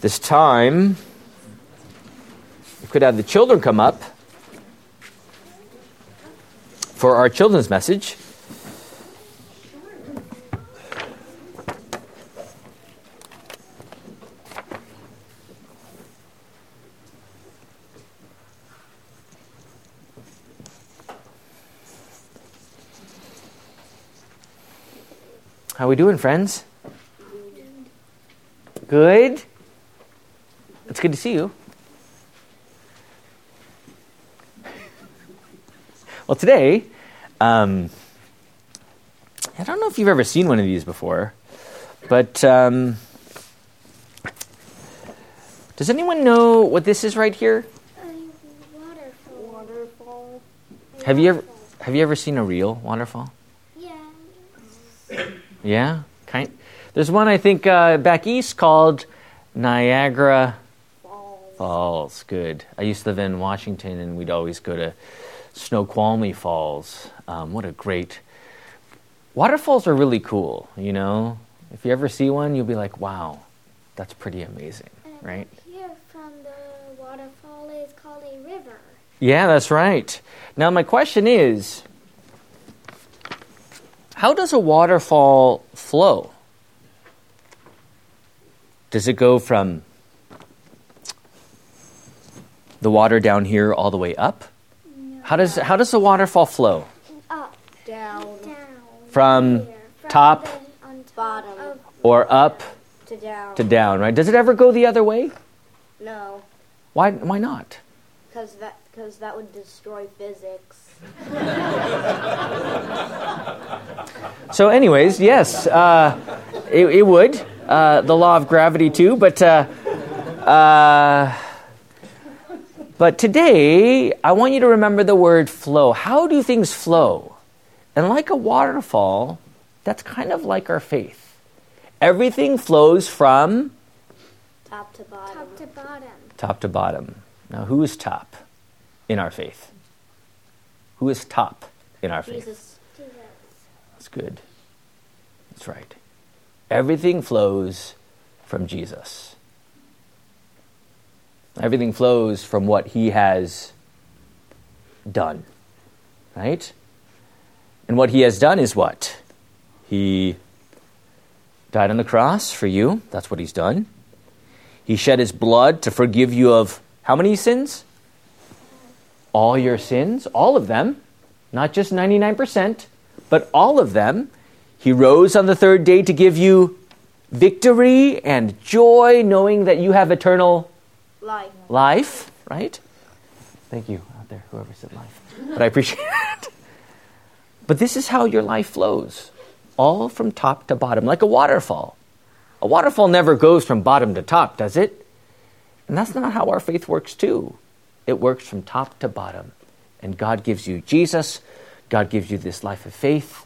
This time, we could have the children come up for our children's message. How are we doing, friends? Good. It's good to see you. Well, today, um, I don't know if you've ever seen one of these before, but um, does anyone know what this is right here? Waterfall. Waterfall. Have you ever have you ever seen a real waterfall? Yeah. Yeah, kind. There's one I think uh, back east called Niagara Falls. Good. I used to live in Washington, and we'd always go to Snoqualmie Falls. Um, what a great waterfalls are really cool. You know, if you ever see one, you'll be like, "Wow, that's pretty amazing." And Right? Here from the waterfall is called a river. Yeah, that's right. Now, my question is how does a waterfall flow? Does it go from the water down here all the way up? How does, how does the waterfall flow? Up. Down Down. From Here. From top the- top Bottom. or up to down. to down, right? Does it ever go the other way? no, Why, why not? because that because that would destroy physics. So, anyways, yes, uh, it, it would. Uh, the law of gravity, too. But, uh, uh, but today, I want you to remember the word flow. How do things flow? And like a waterfall, that's kind of like our faith. Everything flows from Top to bottom. top to bottom. top to bottom. Now, who is top in our faith? Who is top in our faith? Jesus. Jesus. That's good. That's right. Everything flows from Jesus. Everything flows from what he has done. Right? And what he has done is what? He died on the cross for you. That's what he's done. He shed his blood to forgive you of how many sins? All your sins, all of them, not just 99%, but all of them. He rose on the third day to give you victory and joy, knowing that you have eternal Life. life, right? Thank you out there, whoever said life. But I appreciate it. But this is how your life flows, all from top to bottom, like a waterfall. A waterfall never goes from bottom to top, does it? And that's not how our faith works, too. It works from top to bottom. And God gives you Jesus, God gives you this life of faith,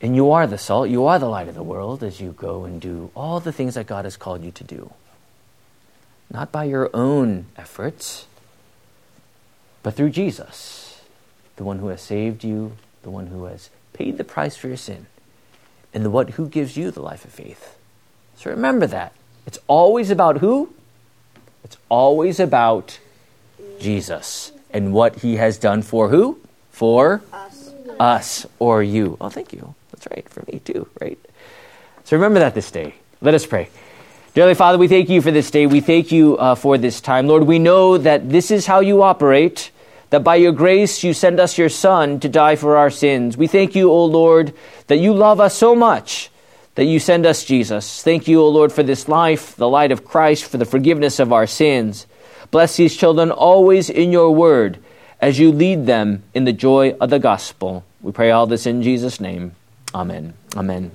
and you are the salt, you are the light of the world as you go and do all the things that God has called you to do not by your own efforts, but through Jesus, the one who has saved you, the one who has paid the price for your sin, and the one who gives you the life of faith. So remember that. It's always about who? It's always about Jesus and what he has done for who? For Us. us or you. Oh, thank you. That's right, for me too, right? So remember that this day. Let us pray. Dearly Father, we thank you for this day. We thank you uh, for this time. Lord, we know that this is how you operate, that by your grace you send us your Son to die for our sins. We thank you, O Lord, that you love us so much that you send us Jesus. Thank you, O Lord, for this life, the light of Christ, for the forgiveness of our sins. Bless these children always in your word as you lead them in the joy of the gospel. We pray all this in Jesus' name. Amen. Amen.